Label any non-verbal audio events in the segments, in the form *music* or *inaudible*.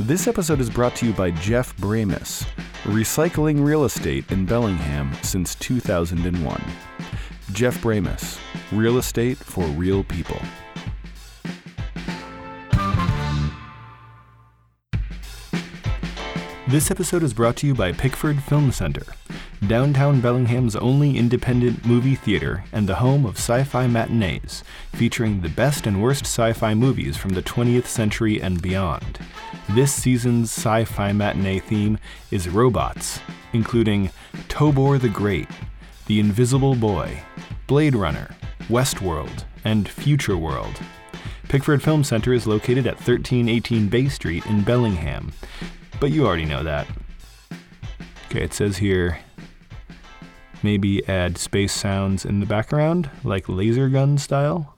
This episode is brought to you by Jeff Bramus, recycling real estate in Bellingham since 2001. Jeff Bramus, real estate for real people. This episode is brought to you by Pickford Film Center, downtown Bellingham's only independent movie theater and the home of sci fi matinees, featuring the best and worst sci fi movies from the 20th century and beyond. This season's sci fi matinee theme is robots, including Tobor the Great, The Invisible Boy, Blade Runner, Westworld, and Future World. Pickford Film Center is located at 1318 Bay Street in Bellingham, but you already know that. Okay, it says here maybe add space sounds in the background, like laser gun style.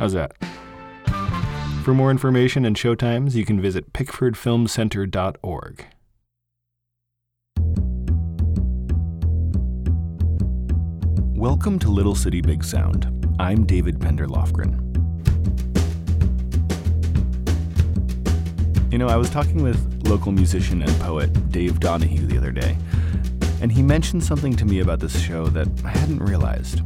How's that? For more information and showtimes, you can visit pickfordfilmcenter.org. Welcome to Little City Big Sound. I'm David Pender Lofgren. You know, I was talking with local musician and poet Dave Donahue the other day, and he mentioned something to me about this show that I hadn't realized.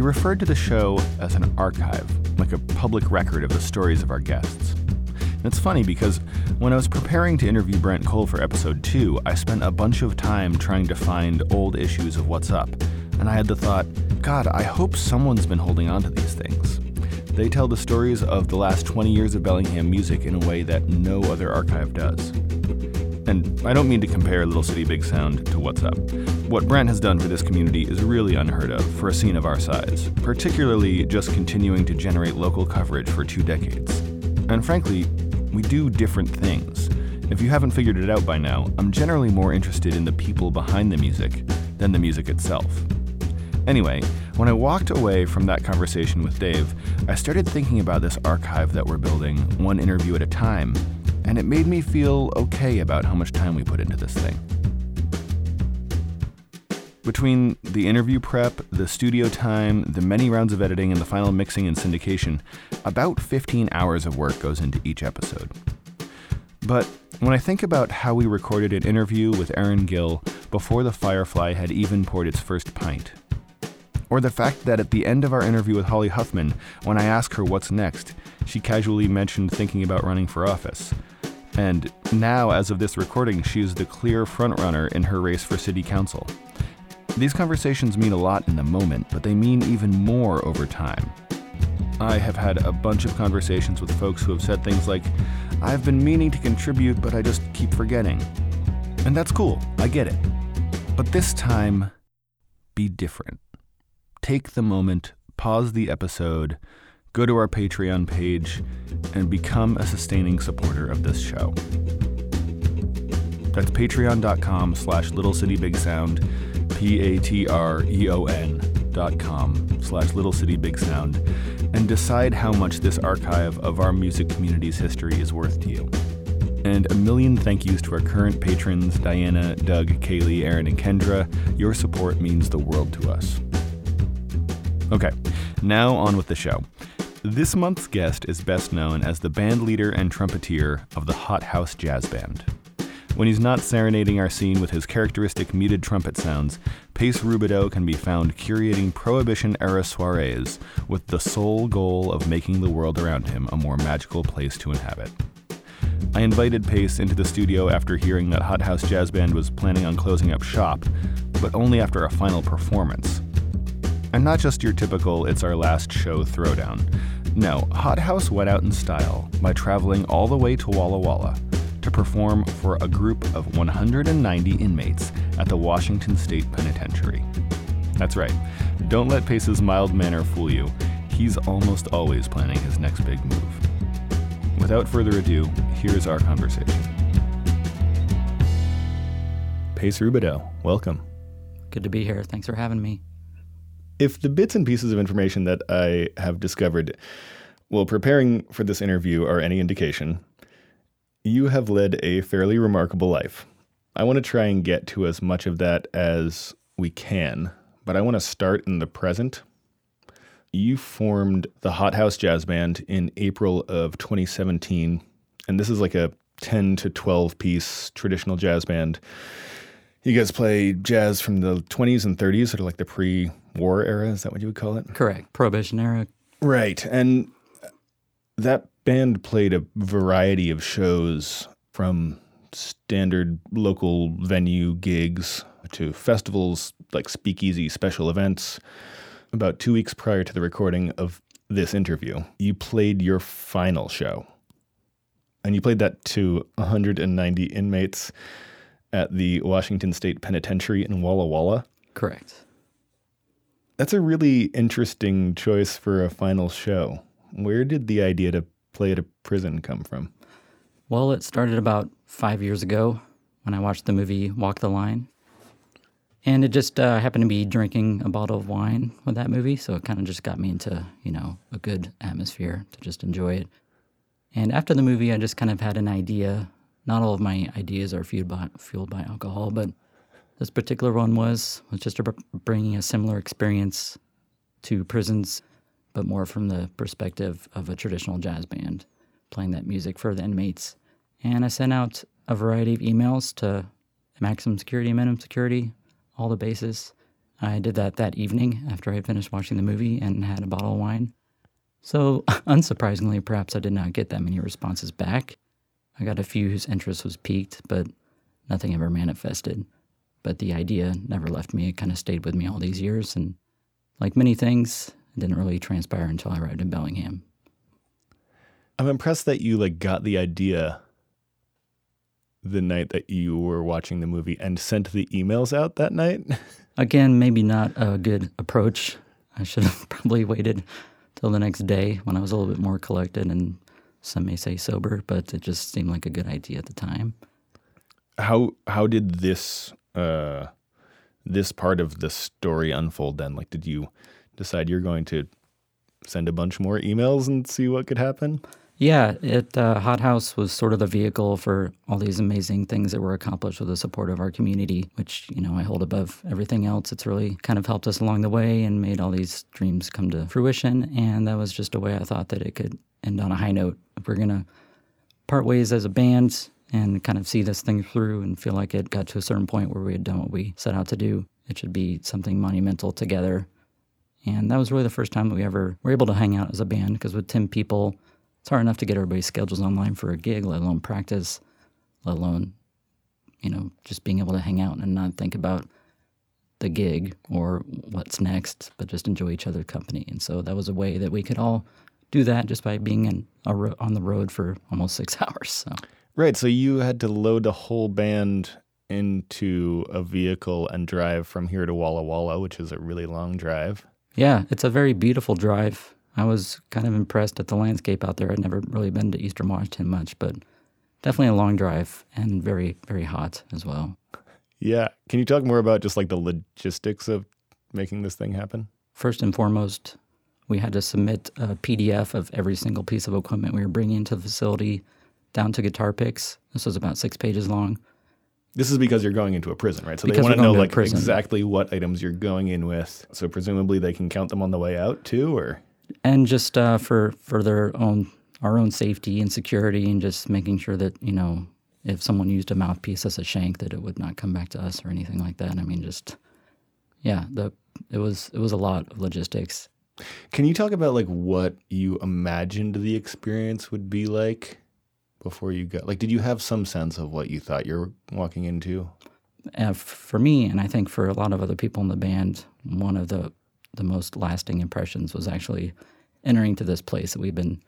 He referred to the show as an archive, like a public record of the stories of our guests. And it's funny because when I was preparing to interview Brent Cole for episode 2, I spent a bunch of time trying to find old issues of What's Up, and I had the thought, God, I hope someone's been holding on to these things. They tell the stories of the last 20 years of Bellingham music in a way that no other archive does. And I don't mean to compare Little City Big Sound to What's Up. What Brent has done for this community is really unheard of for a scene of our size, particularly just continuing to generate local coverage for two decades. And frankly, we do different things. If you haven't figured it out by now, I'm generally more interested in the people behind the music than the music itself. Anyway, when I walked away from that conversation with Dave, I started thinking about this archive that we're building, one interview at a time, and it made me feel okay about how much time we put into this thing. Between the interview prep, the studio time, the many rounds of editing, and the final mixing and syndication, about 15 hours of work goes into each episode. But when I think about how we recorded an interview with Aaron Gill before the Firefly had even poured its first pint, or the fact that at the end of our interview with Holly Huffman, when I asked her what's next, she casually mentioned thinking about running for office. And now, as of this recording, she is the clear frontrunner in her race for city council. These conversations mean a lot in the moment, but they mean even more over time. I have had a bunch of conversations with folks who have said things like, I've been meaning to contribute, but I just keep forgetting. And that's cool, I get it. But this time, be different. Take the moment, pause the episode, go to our Patreon page, and become a sustaining supporter of this show. That's patreon.com slash little city big sound, P A T R E O N dot com slash little city big sound, and decide how much this archive of our music community's history is worth to you. And a million thank yous to our current patrons Diana, Doug, Kaylee, Aaron, and Kendra. Your support means the world to us. Okay, now on with the show. This month's guest is best known as the band leader and trumpeter of the Hot House Jazz Band. When he's not serenading our scene with his characteristic muted trumpet sounds, Pace Rubidoux can be found curating Prohibition era soirees with the sole goal of making the world around him a more magical place to inhabit. I invited Pace into the studio after hearing that Hot House Jazz Band was planning on closing up shop, but only after a final performance. And not just your typical it's our last show throwdown. No, Hot House went out in style by traveling all the way to Walla Walla to perform for a group of 190 inmates at the Washington State Penitentiary. That's right, don't let Pace's mild manner fool you. He's almost always planning his next big move. without further ado, here's our conversation. Pace Rubidoux, welcome. Good to be here. Thanks for having me. If the bits and pieces of information that I have discovered while preparing for this interview are any indication, you have led a fairly remarkable life. I want to try and get to as much of that as we can, but I want to start in the present. You formed the Hot House Jazz Band in April of 2017, and this is like a 10 to 12 piece traditional jazz band you guys play jazz from the 20s and 30s, sort of like the pre war era. Is that what you would call it? Correct. Prohibition era. Right. And that band played a variety of shows from standard local venue gigs to festivals like speakeasy special events. About two weeks prior to the recording of this interview, you played your final show. And you played that to 190 inmates at the Washington State Penitentiary in Walla Walla. Correct. That's a really interesting choice for a final show. Where did the idea to play at a prison come from? Well, it started about five years ago when I watched the movie Walk the Line. And it just uh, happened to be drinking a bottle of wine with that movie. So it kind of just got me into, you know, a good atmosphere to just enjoy it. And after the movie, I just kind of had an idea not all of my ideas are fueled by, fueled by alcohol, but this particular one was was just bringing a similar experience to prisons, but more from the perspective of a traditional jazz band, playing that music for the inmates. And I sent out a variety of emails to maximum security, minimum security, all the bases. I did that that evening after I had finished watching the movie and had a bottle of wine. So, *laughs* unsurprisingly, perhaps I did not get that many responses back. I got a few whose interest was piqued, but nothing ever manifested. But the idea never left me. It kind of stayed with me all these years. And like many things, didn't really transpire until I arrived in Bellingham. I'm impressed that you like got the idea the night that you were watching the movie and sent the emails out that night. *laughs* Again, maybe not a good approach. I should have *laughs* probably waited till the next day when I was a little bit more collected and some may say sober, but it just seemed like a good idea at the time. How how did this uh, this part of the story unfold then? Like, did you decide you're going to send a bunch more emails and see what could happen? Yeah, it uh, Hot House was sort of the vehicle for all these amazing things that were accomplished with the support of our community, which you know I hold above everything else. It's really kind of helped us along the way and made all these dreams come to fruition. And that was just a way I thought that it could end on a high note. If we're gonna part ways as a band and kind of see this thing through and feel like it got to a certain point where we had done what we set out to do, it should be something monumental together. And that was really the first time that we ever were able to hang out as a band because with 10 people it's hard enough to get everybody's schedules online for a gig, let alone practice, let alone, you know, just being able to hang out and not think about the gig or what's next, but just enjoy each other's company. And so that was a way that we could all do that just by being in ro- on the road for almost *laughs* six hours. So. Right. So you had to load the whole band into a vehicle and drive from here to Walla Walla, which is a really long drive. Yeah, it's a very beautiful drive. I was kind of impressed at the landscape out there. I'd never really been to Eastern Washington much, but definitely a long drive and very, very hot as well. Yeah. Can you talk more about just like the logistics of making this thing happen? First and foremost, we had to submit a PDF of every single piece of equipment we were bringing to the facility down to guitar picks. This was about six pages long. This is because you're going into a prison, right? So because they want to know like exactly what items you're going in with. So presumably they can count them on the way out too, or and just uh, for for their own our own safety and security, and just making sure that you know if someone used a mouthpiece as a shank, that it would not come back to us or anything like that. I mean, just yeah, the it was it was a lot of logistics. Can you talk about like what you imagined the experience would be like before you got like did you have some sense of what you thought you were walking into? Uh, for me, and I think for a lot of other people in the band, one of the the most lasting impressions was actually entering to this place that we've been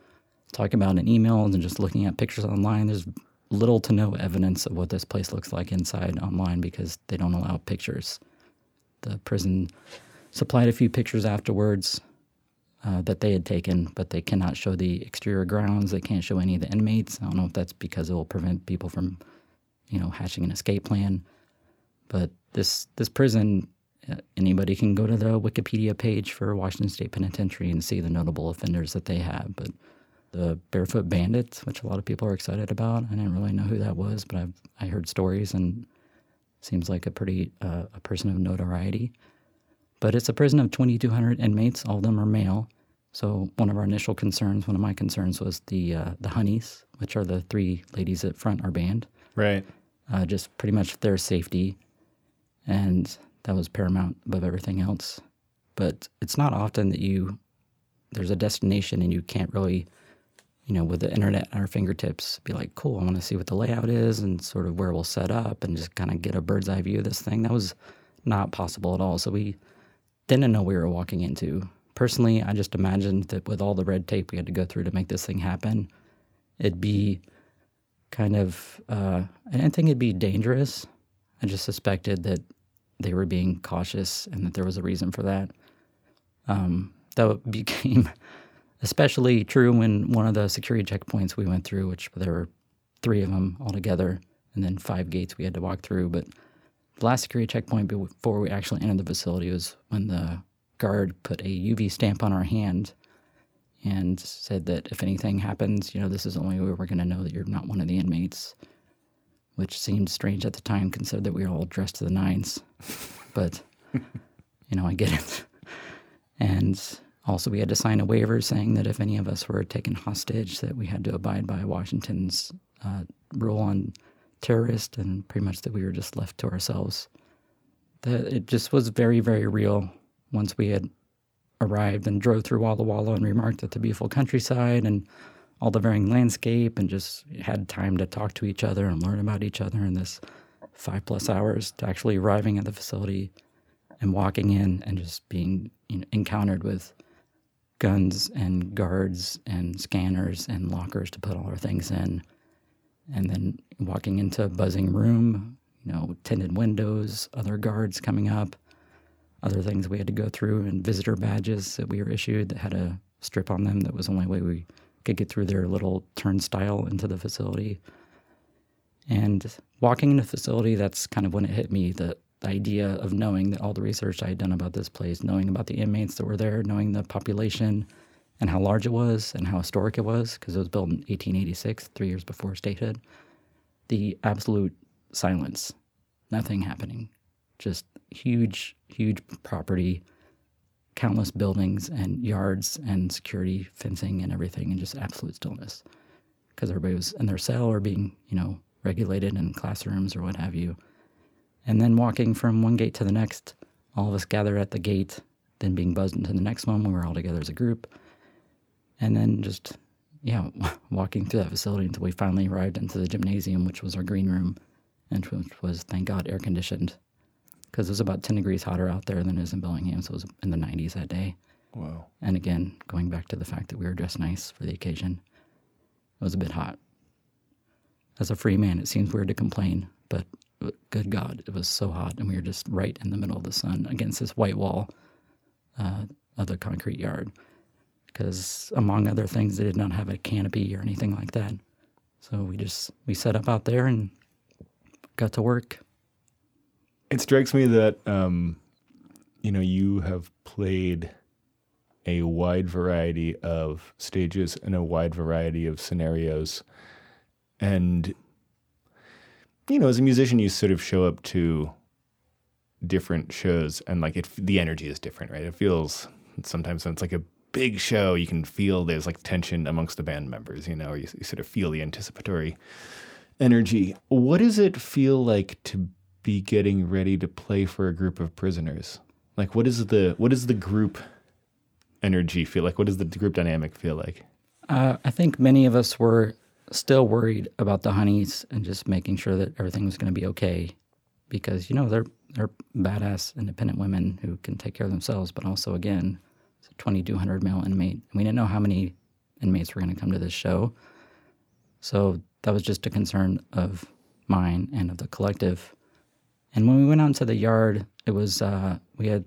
talking about in emails and just looking at pictures online. There's little to no evidence of what this place looks like inside online because they don't allow pictures. The prison supplied a few pictures afterwards uh, that they had taken, but they cannot show the exterior grounds. They can't show any of the inmates. I don't know if that's because it will prevent people from, you know, hatching an escape plan. But this this prison, uh, anybody can go to the Wikipedia page for Washington State Penitentiary and see the notable offenders that they have. But the Barefoot Bandits, which a lot of people are excited about, I didn't really know who that was, but I've I heard stories and seems like a pretty uh, a person of notoriety. But it's a prison of 2,200 inmates. All of them are male. So one of our initial concerns, one of my concerns, was the uh, the honeys, which are the three ladies at front are banned. Right. Uh, just pretty much their safety, and that was paramount above everything else. But it's not often that you there's a destination and you can't really, you know, with the internet at our fingertips, be like, cool, I want to see what the layout is and sort of where we'll set up and just kind of get a bird's eye view of this thing. That was not possible at all. So we didn't know we were walking into. Personally, I just imagined that with all the red tape we had to go through to make this thing happen, it'd be kind of, uh, I didn't think it'd be dangerous. I just suspected that they were being cautious and that there was a reason for that. Um, that *laughs* became especially true when one of the security checkpoints we went through, which there were three of them altogether, and then five gates we had to walk through. But the last security checkpoint before we actually entered the facility was when the guard put a UV stamp on our hand and said that if anything happens, you know, this is the only way we're going to know that you're not one of the inmates, which seemed strange at the time, considering that we were all dressed to the nines. *laughs* but, you know, I get it. And also, we had to sign a waiver saying that if any of us were taken hostage, that we had to abide by Washington's uh, rule on terrorist, and pretty much that we were just left to ourselves. That it just was very, very real once we had arrived and drove through Walla Walla and remarked at the beautiful countryside and all the varying landscape and just had time to talk to each other and learn about each other in this five plus hours to actually arriving at the facility and walking in and just being you know, encountered with guns and guards and scanners and lockers to put all our things in. And then walking into a buzzing room, you know, tinted windows, other guards coming up, other things we had to go through, and visitor badges that we were issued that had a strip on them that was the only way we could get through their little turnstile into the facility. And walking into the facility, that's kind of when it hit me the, the idea of knowing that all the research I had done about this place, knowing about the inmates that were there, knowing the population and how large it was and how historic it was, because it was built in 1886, three years before statehood. The absolute silence, nothing happening, just huge, huge property, countless buildings and yards and security fencing and everything, and just absolute stillness because everybody was in their cell or being, you know, regulated in classrooms or what have you. And then walking from one gate to the next, all of us gather at the gate, then being buzzed into the next one We were all together as a group. And then just, yeah, *laughs* walking through that facility until we finally arrived into the gymnasium, which was our green room, and which was, thank God, air conditioned because it was about 10 degrees hotter out there than it is in Bellingham. So it was in the 90s that day. Wow. And again, going back to the fact that we were dressed nice for the occasion, it was a bit hot. As a free man, it seems weird to complain, but good God, it was so hot. And we were just right in the middle of the sun against this white wall uh, of the concrete yard. Because among other things, they did not have a canopy or anything like that. So we just, we set up out there and got to work. It strikes me that um, you know you have played a wide variety of stages and a wide variety of scenarios, and you know as a musician you sort of show up to different shows and like it the energy is different, right? It feels sometimes when it's like a big show, you can feel there's like tension amongst the band members, you know, you, you sort of feel the anticipatory energy. What does it feel like to be getting ready to play for a group of prisoners? Like what is the what is the group energy feel like? What does the group dynamic feel like? Uh, I think many of us were still worried about the honeys and just making sure that everything was going to be okay, because you know they're they're badass independent women who can take care of themselves, but also again, 2,200 male inmate. We didn't know how many inmates were going to come to this show, so that was just a concern of mine and of the collective. And when we went out into the yard, it was uh, we had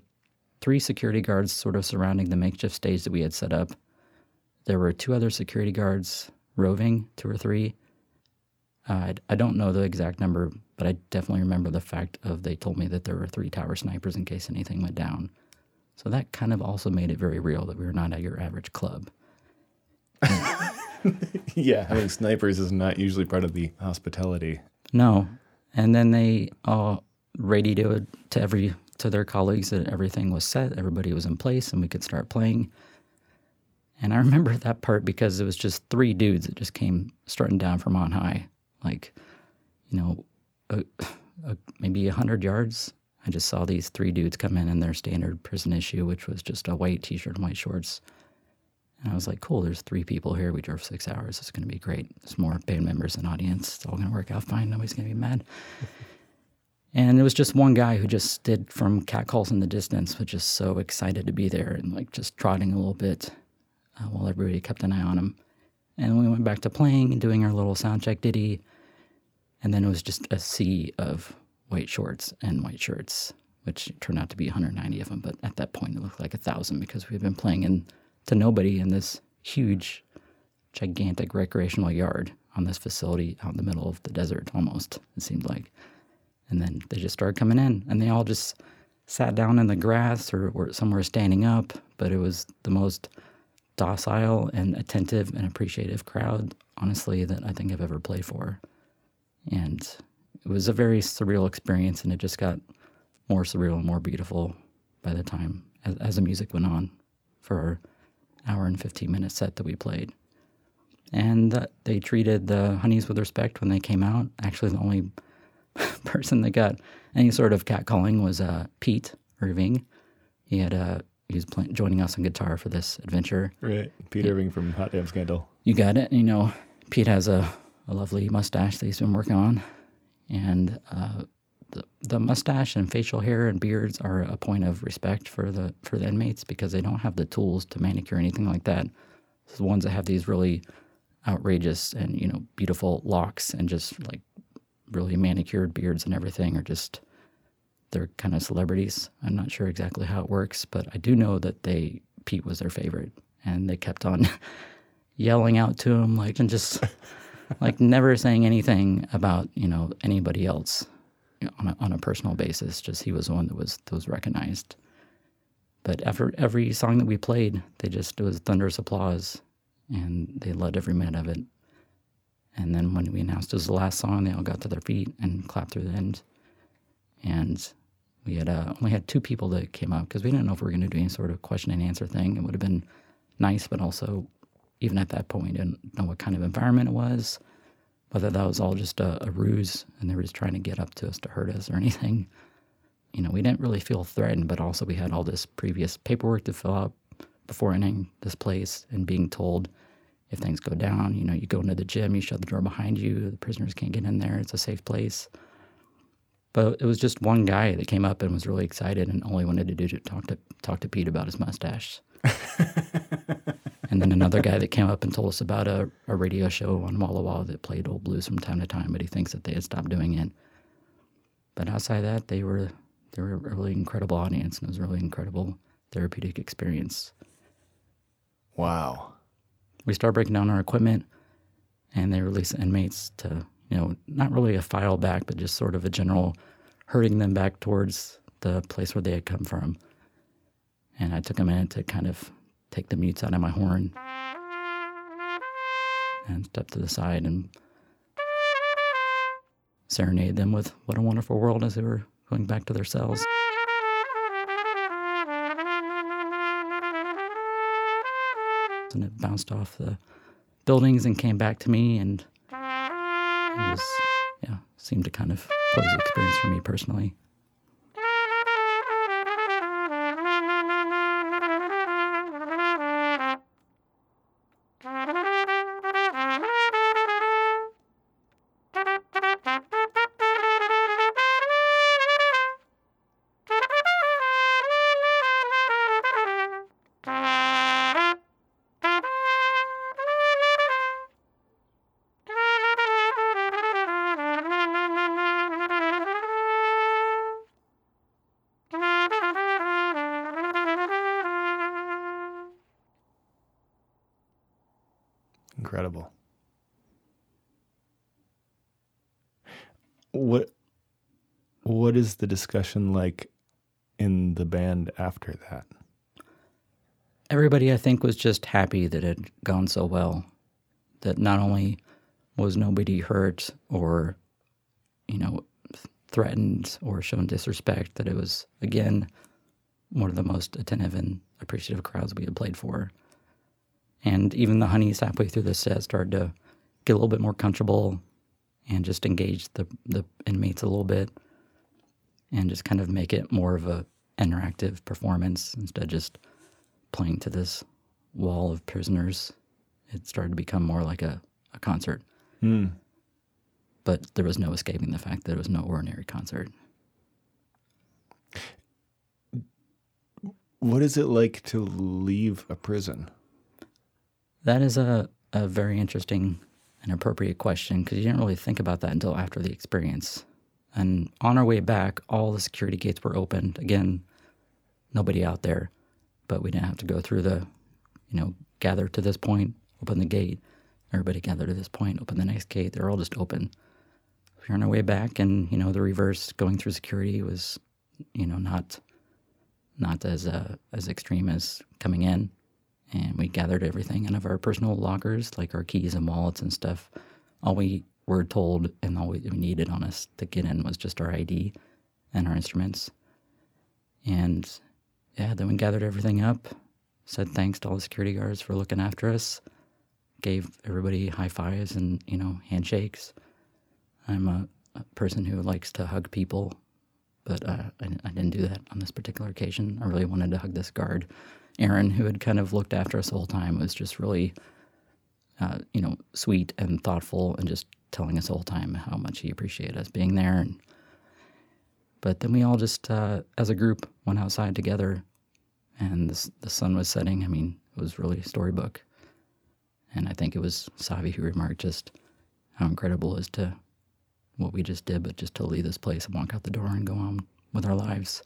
three security guards sort of surrounding the makeshift stage that we had set up. There were two other security guards roving, two or three. Uh, I, I don't know the exact number, but I definitely remember the fact of they told me that there were three tower snipers in case anything went down. So that kind of also made it very real that we were not at your average club. *laughs* yeah, having snipers is not usually part of the hospitality. No, and then they all radioed to every to their colleagues that everything was set, everybody was in place, and we could start playing. And I remember *laughs* that part because it was just three dudes that just came strutting down from on high, like, you know, a, a, maybe a hundred yards. I just saw these three dudes come in in their standard prison issue, which was just a white t-shirt and white shorts. And I was like, cool, there's three people here. We drove six hours. It's going to be great. There's more band members and audience. It's all going to work out fine. Nobody's going to be mad. *laughs* and it was just one guy who just stood from catcalls in the distance, was just so excited to be there and like just trotting a little bit uh, while everybody kept an eye on him. And we went back to playing and doing our little sound check ditty. And then it was just a sea of white shorts and white shirts, which turned out to be 190 of them. But at that point, it looked like a thousand because we had been playing in to nobody in this huge, gigantic recreational yard on this facility out in the middle of the desert almost, it seemed like. And then they just started coming in and they all just sat down in the grass or were somewhere standing up, but it was the most docile and attentive and appreciative crowd, honestly, that I think I've ever played for. And it was a very surreal experience, and it just got more surreal and more beautiful by the time as, as the music went on for our hour and 15 minute set that we played. And they treated the honeys with respect when they came out. Actually, the only *laughs* person that got any sort of catcalling was uh, Pete Irving. He had uh, he was playing, joining us on guitar for this adventure. Right, Pete Irving from Hot Damn Scandal. You got it. You know, Pete has a, a lovely mustache that he's been working on, and uh, the, the mustache and facial hair and beards are a point of respect for the for the inmates because they don't have the tools to manicure anything like that. So the ones that have these really outrageous and you know beautiful locks and just like really manicured beards and everything are just they're kind of celebrities. I'm not sure exactly how it works, but I do know that they Pete was their favorite, and they kept on *laughs* yelling out to him like and just like never saying anything about you know anybody else on a, on a personal basis. Just he was the one that was that was recognized. But after every song that we played, they just it was thunderous applause, and they loved every minute of it. And then when we announced it was the last song, they all got to their feet and clapped through the end. And we had uh, only had two people that came up because we didn't know if we were going to do any sort of question and answer thing. It would have been nice, but also, even at that point, didn't know what kind of environment it was whether that was all just a, a, ruse and they were just trying to get up to us to hurt us or *laughs* anything. You know, we didn't really feel threatened, but also we had all this previous paperwork to fill out before entering this place and being told if things go down, you know, you go into the gym, you shut the door behind you, the prisoners can't get in there, it's a safe place. But it was just one guy that came up and was really excited and he wanted to do to talk to talk to Pete about his mustache. *laughs* and then another guy that came up and told us about a, a radio show on Walla Walla that played old blues from time to time, but he thinks that they had stopped doing it. But outside that, they were they were a really incredible audience, and it was a really incredible therapeutic experience. Wow. We start breaking down our equipment, and they release inmates to, you know, not really a file back, but just sort of a general herding them back towards the place where they had come from. And I took a minute to kind of take the mutes out of my horn and step to the side and serenade them with What a Wonderful World as they were going back to their cells. And it bounced off the buildings and came back to me, and it was, yeah, seemed to kind of close the experience for me personally. The discussion like in the band after that? Everybody, I think, was just happy that it had gone so well. That not only was nobody hurt or, you know, threatened or shown disrespect, that it was, again, one of the most attentive and appreciative crowds we had played for. And even the honeys halfway through the set started to get a little bit more comfortable and just engage the, the inmates a little bit and just kind of make it more of a interactive performance instead of just playing to this wall of prisoners. It started to become more like a, a concert. Mm. But there was no escaping the fact that it was no ordinary concert. What is it like to leave a prison? That is a, a very interesting and appropriate question because you didn't really think about that until after the experience. And on our way back, all the security gates were opened. Again, nobody out there, but we didn't have to go through the, you know, gather to this point, open the gate. Everybody gather to this point, open the next gate. They're all just open. We are on our way back, and you know, the reverse going through security was, you know, not, not as uh, as extreme as coming in. And we gathered everything out of our personal lockers, like our keys and wallets and stuff. All we were told and all we needed on us to get in was just our ID and our instruments. And yeah, then we gathered everything up, said thanks to all the security guards for looking after us, gave everybody high fives and, you know, handshakes. I'm a, a person who likes to hug people, but uh, I, I didn't do that on this particular occasion. I really wanted to hug this guard. Aaron, who had kind of looked after us the whole time, was just really, uh, you know, sweet and thoughtful and just telling us all the whole time how much he appreciated us being there. And but then we all just, uh, as a group, went outside together, and the, the sun was setting. I mean, it was really storybook. And I think it was Savi who remarked just how incredible it is to what we just did, but just to leave this place and walk out the door and go on with our lives.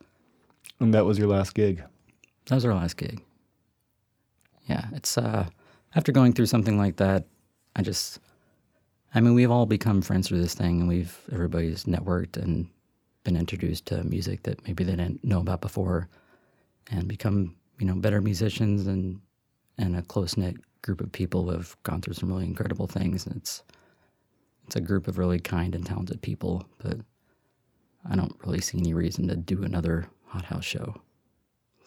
And that was your last gig. That was our last gig. Yeah, it's uh, after going through something like that, I just, I mean, we've all become friends through this thing, and we've everybody's networked and been introduced to music that maybe they didn't know about before, and become you know better musicians and and a close knit group of people who have gone through some really incredible things. And it's it's a group of really kind and talented people, but I don't really see any reason to do another hot house show.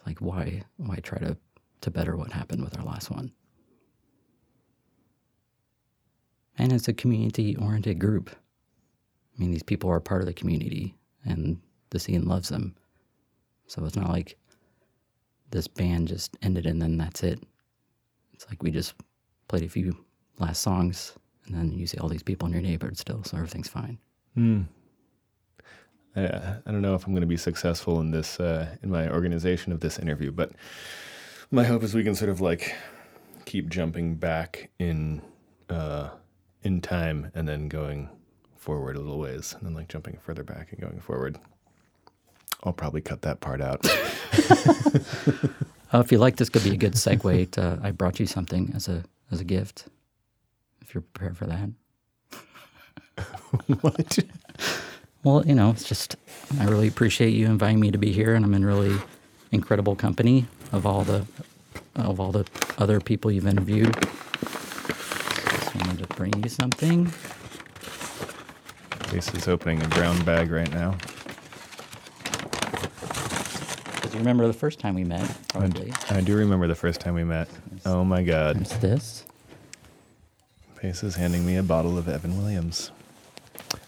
Like why why try to to better what happened with our last one? And it's a community oriented group. I mean, these people are part of the community and the scene loves them. So it's not like this band just ended and then that's it. It's like we just played a few last songs and then you see all these people in your neighborhood still, so everything's fine. Hmm. I, I don't know if I'm going to be successful in this uh, in my organization of this interview, but my hope is we can sort of like keep jumping back in uh, in time and then going forward a little ways, and then like jumping further back and going forward. I'll probably cut that part out. *laughs* Uh, if you like, this could be a good segue to I brought you something as a as a gift. If you're prepared for that. *laughs* what? Well, you know, it's just I really appreciate you inviting me to be here, and I'm in really incredible company of all the of all the other people you've interviewed. Wanted to bring you something. Pace is opening a brown bag right now. Because you remember the first time we met, probably. I do remember the first time we met. Oh my God. It's this. Pace is handing me a bottle of Evan Williams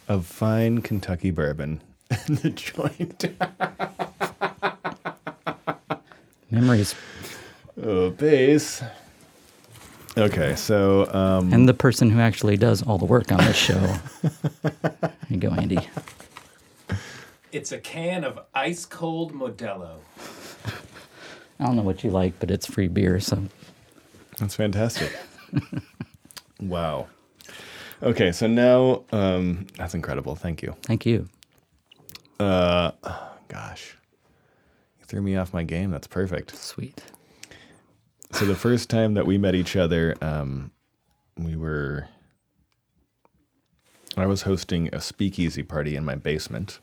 of fine Kentucky bourbon. *laughs* And the joint. Memories. Oh, Pace. Okay, so um, And the person who actually does all the work on this show. *laughs* Here you go, Andy. It's a can of ice cold Modelo. I don't know what you like, but it's free beer, so that's fantastic. *laughs* wow. Okay, so now um, that's incredible. Thank you. thank you. Uh, gosh, you threw me off my game. That's perfect. Sweet. So the first time that we met each other, um, we were. I was hosting a speakeasy party in my basement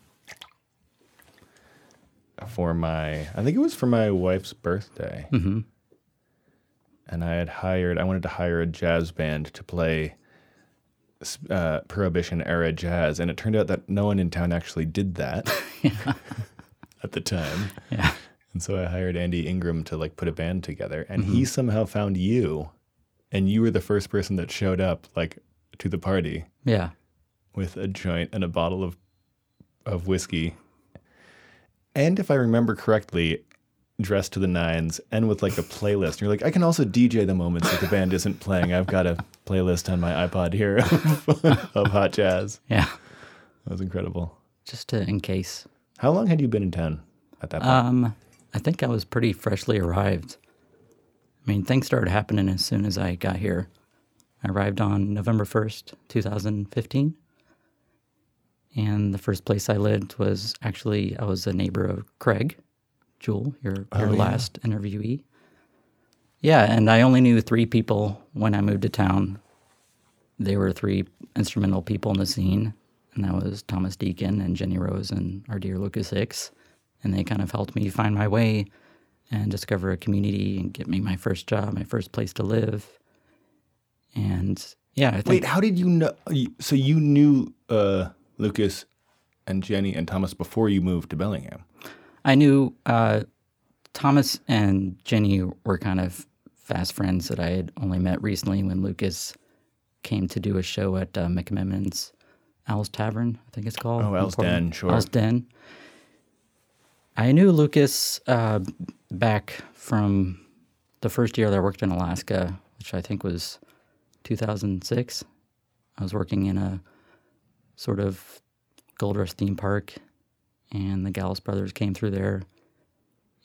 for my. I think it was for my wife's birthday. Mm-hmm. and I had hired. I wanted to hire a jazz band to play uh, Prohibition era jazz, and it turned out that no one in town actually did that *laughs* at the time. Yeah. And so I hired Andy Ingram to like put a band together, and Mm-hmm. he somehow found you, and you were the first person that showed up like to the party Yeah. with a joint and a bottle of of whiskey. And if I remember correctly, dressed to the nines and with like a playlist. And you're like, I can also DJ the moments that the band isn't playing. I've got a playlist on my iPod here of, *laughs* of hot jazz. Yeah. That was incredible. Just to, in case. How long had you been in town at that point? Um, I think I was pretty freshly arrived. I mean, things started happening as soon as I got here. I arrived on November 1st, 2015. And the first place I lived was actually, I was a neighbor of Craig, Jewel, your, oh, your Oh, yeah. last interviewee. Yeah, and I only knew three people when I moved to town. They were three instrumental people in the scene, and that was Thomas Deacon and Jenny Rose and our dear Lucas Hicks. And they kind of helped me find my way and discover a community and get me my first job, my first place to live. And yeah, I think Wait, how did you know? So you knew uh, Lucas and Jenny and Thomas before you moved to Bellingham? I knew uh, Thomas and Jenny were kind of fast friends that I had only met recently when Lucas came to do a show at uh, McMenamins Al's Tavern, I think it's called. Oh, Al's Den, sure. Al's Den. I knew Lucas uh, back from the first year that I worked in Alaska, which I think was 2006. I was working in a sort of Gold Rush theme park, and the Gallus brothers came through there,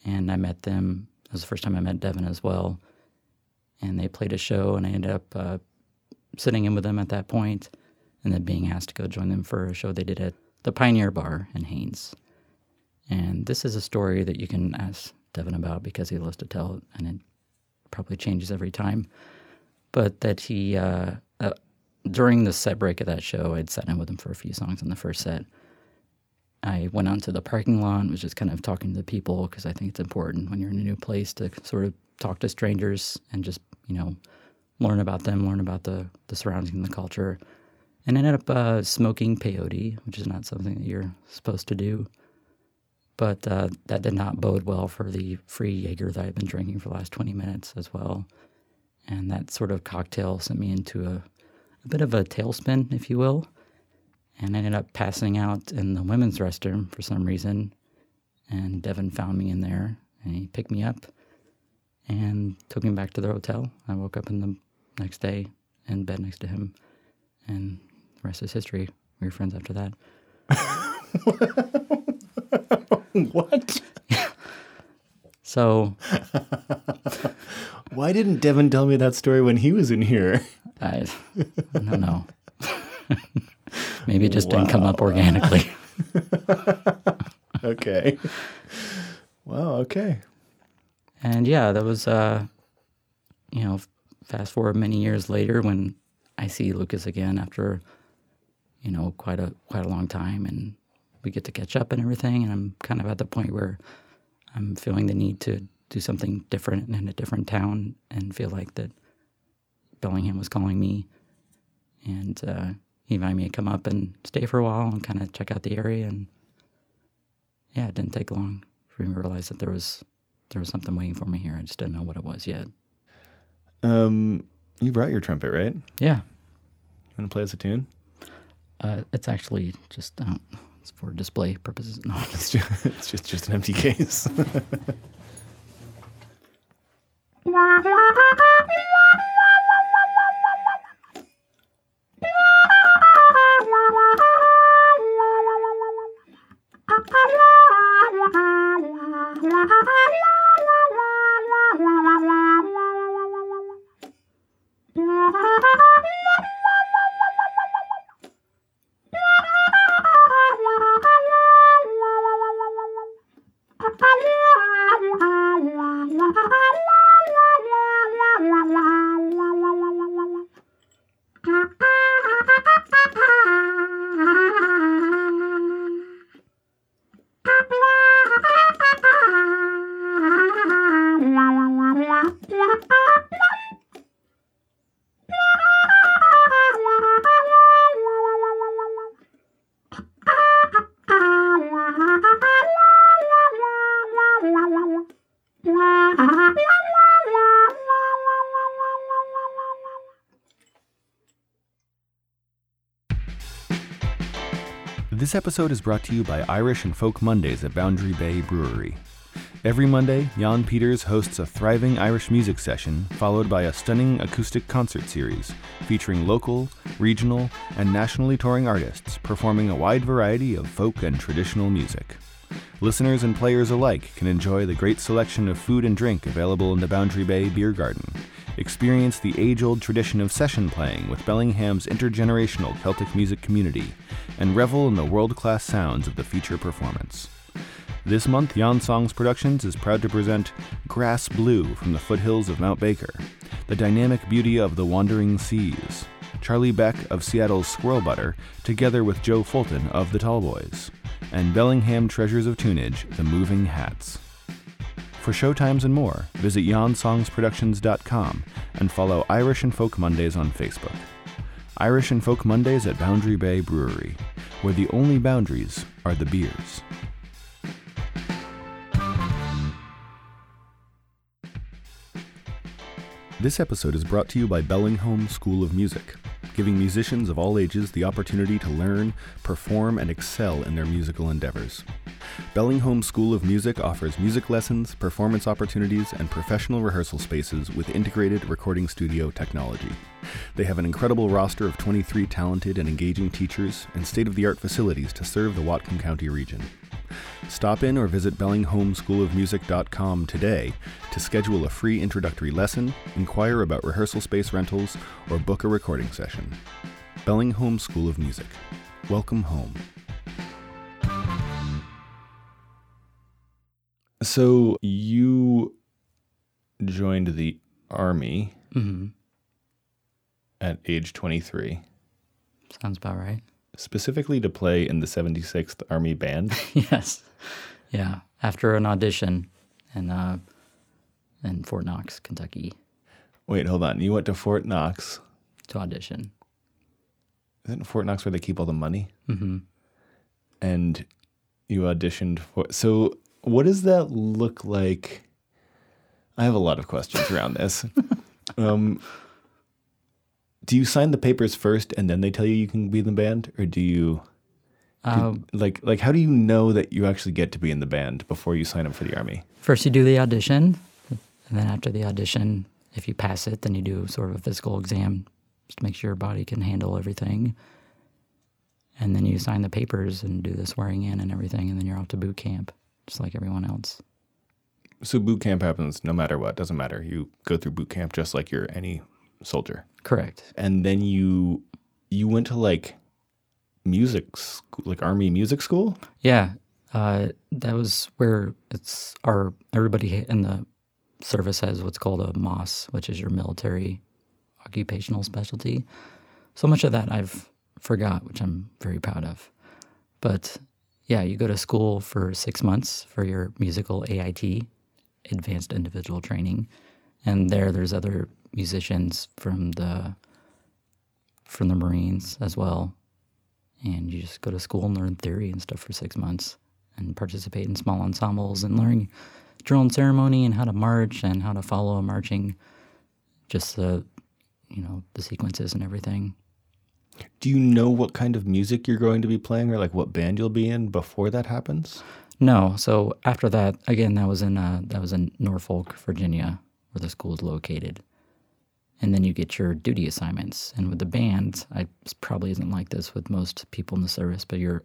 and I met them. It was the first time I met Devin as well, and they played a show, and I ended up uh, sitting in with them at that point, and then being asked to go join them for a show they did at the Pioneer Bar in Haines. And this is a story that you can ask Devin about because he loves to tell it, and it probably changes every time. But that he, uh, uh, during the set break of that show, I'd sat in with him for a few songs on the first set. I went onto the parking lot and was just kind of talking to the people because I think it's important when you're in a new place to sort of talk to strangers and just, you know, learn about them, learn about the, the surroundings and the culture. And ended up uh, smoking peyote, which is not something that you're supposed to do. But uh, that did not bode well for the free Jaeger that I've been drinking for the last 20 minutes as well. And that sort of cocktail sent me into a, a bit of a tailspin, if you will. And I ended up passing out in the women's restroom for some reason. And Devin found me in there and he picked me up and took me back to the hotel. I woke up in the next day in bed next to him. And the rest is history. We were friends after that. *laughs* *laughs* *laughs* What? So Why didn't Devin tell me that story when he was in here? I, I don't know. *laughs* Maybe it just didn't come up organically. *laughs* Okay. Wow, okay. And yeah, that was, uh, you know, fast forward many years later when I see Lucas again after, you know, quite a quite a long time, and we get to catch up and everything. And I'm kind of at the point where I'm feeling the need to do something different in a different town, and feel like that Bellingham was calling me, and uh, he invited me to come up and stay for a while and kind of check out the area. And yeah, it didn't take long for me to realize that there was there was something waiting for me here. I just didn't know what it was yet. Um, you brought your trumpet, right? Yeah. You want to play us a tune? uh, it's actually just uh, it's for display purposes. No, It's just, it's just, just an empty case. *laughs* This episode is brought to you by Irish and Folk Mondays at Boundary Bay Brewery. Every Monday, Jan Peters hosts a thriving Irish music session, followed by a stunning acoustic concert series featuring local, regional, and nationally touring artists performing a wide variety of folk and traditional music. Listeners and players alike can enjoy the great selection of food and drink available in the Boundary Bay Beer Garden. Experience the age old tradition of session playing with Bellingham's intergenerational Celtic music community, and revel in the world class sounds of the feature performance. This month, Jan Songs Productions is proud to present Grass Blue from the foothills of Mount Baker, the dynamic beauty of the wandering seas. Charlie Beck of Seattle's Squirrel Butter, together with Joe Fulton of the Tallboys, and Bellingham Treasures of Tunage, the Moving Hats. For showtimes and more, visit janssongsproductions.com and follow Irish and Folk Mondays on Facebook. Irish and Folk Mondays at Boundary Bay Brewery, where the only boundaries are the beers. This episode is brought to you by Bellingham School of Music, giving musicians of all ages the opportunity to learn, perform, and excel in their musical endeavors. Bellingham School of Music offers music lessons, performance opportunities, and professional rehearsal spaces with integrated recording studio technology. They have an incredible roster of 23 talented and engaging teachers and state of the art facilities to serve the Whatcom County region. Stop in or visit BellinghamSchoolofMusic.com today to schedule a free introductory lesson, inquire about rehearsal space rentals, or book a recording session. Bellingham School of Music. Welcome home. So you joined the army hmm at age 23, Sounds about right. Specifically to play in the 76th Army Band. *laughs* yes. Yeah. After an audition in uh, in Fort Knox, Kentucky, Wait, hold on. You went to Fort Knox. to audition. Isn't Fort Knox where they keep all the money? hmm And you auditioned for. So, what does that look like? I have a lot of questions around this. *laughs* um, do you sign the papers first and then they tell you you can be in the band, or do you? Uh, like like how do you know that you actually get to be in the band before you sign up for the army first, you do the audition, and then after the audition, if you pass it, then you do sort of a physical exam just to make sure your body can handle everything. And then you sign the papers and do the swearing in and everything, and then you're off to boot camp, just like everyone else. so boot camp happens no matter what doesn't matter you go through boot camp just like you're any soldier Correct. and then you you went to like music school like army music school Yeah, uh, that was where it's our everybody in the service has what's called a MOS, which is your military occupational specialty. So much of that I've forgot, which I'm very proud of. But yeah, you go to school for six months for your musical AIT, Advanced Individual Training, and there there's other musicians from the from the Marines as well, and you just go to school and learn theory and stuff for six months and participate in small ensembles and learn drill and ceremony and how to march and how to follow a marching just the you know the sequences and everything. Do you know what kind of music you're going to be playing or like what band you'll be in before that happens? No. So after that again that was in uh, that was in norfolk virginia where the school is located and then you get your duty assignments. And with the band i probably isn't like this with most people in the service but you're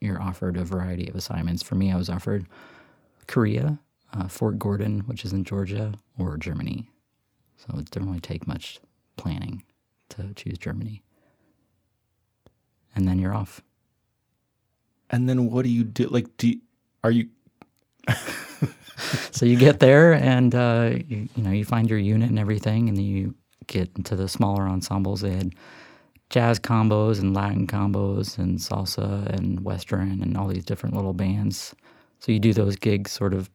you're offered a variety of assignments. For me i was offered korea uh, fort gordon which is in georgia or germany. So it didn't really take much planning to choose germany. And then you're off. And then what do you do like do you, are you *laughs* so you get there and uh, you, you know you find your unit and everything and then you get into the smaller ensembles. They had jazz combos and latin combos and salsa and western and all these different little bands. So you do those gigs sort of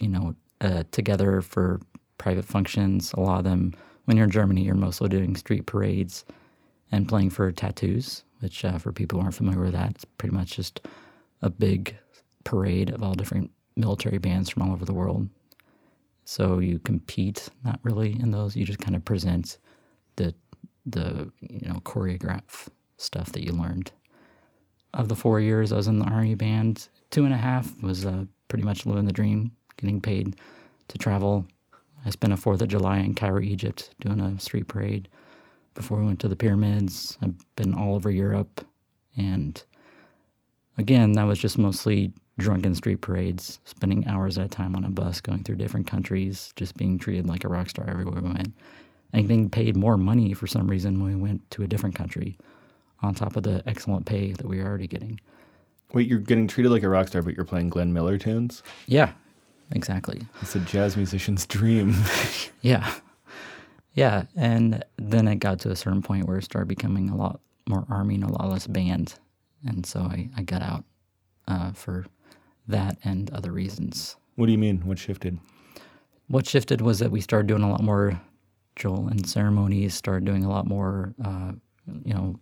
you know uh, together for private functions. A lot of them when you're in germany you're mostly doing street parades and playing for tattoos which uh, for people who aren't familiar with that it's pretty much just a big parade of all different military bands from all over the world. So you compete, not really in those. You just kind of present the the you know choreograph stuff that you learned. of the four years I was in the army band. Two and a half was uh, pretty much living the dream, getting paid to travel. I spent a Fourth of July in Cairo, Egypt, doing a street parade before we went to the pyramids. I've been all over Europe, and again, that was just mostly drunken street parades, spending hours at a time on a bus, going through different countries, just being treated like a rock star everywhere we went, and getting paid more money for some reason when we went to a different country, on top of the excellent pay that we were already getting. Wait, you're getting treated like a rock star, but you're playing Glenn Miller tunes? Yeah, exactly. It's a jazz musician's dream. *laughs* Yeah. Yeah. And then it got to a certain point where it started becoming a lot more army and a lot less band. And so I, I got out uh, for that and other reasons. what do you mean? What shifted? What shifted was that we started doing a lot more drill and ceremonies, started doing a lot more, uh, you know,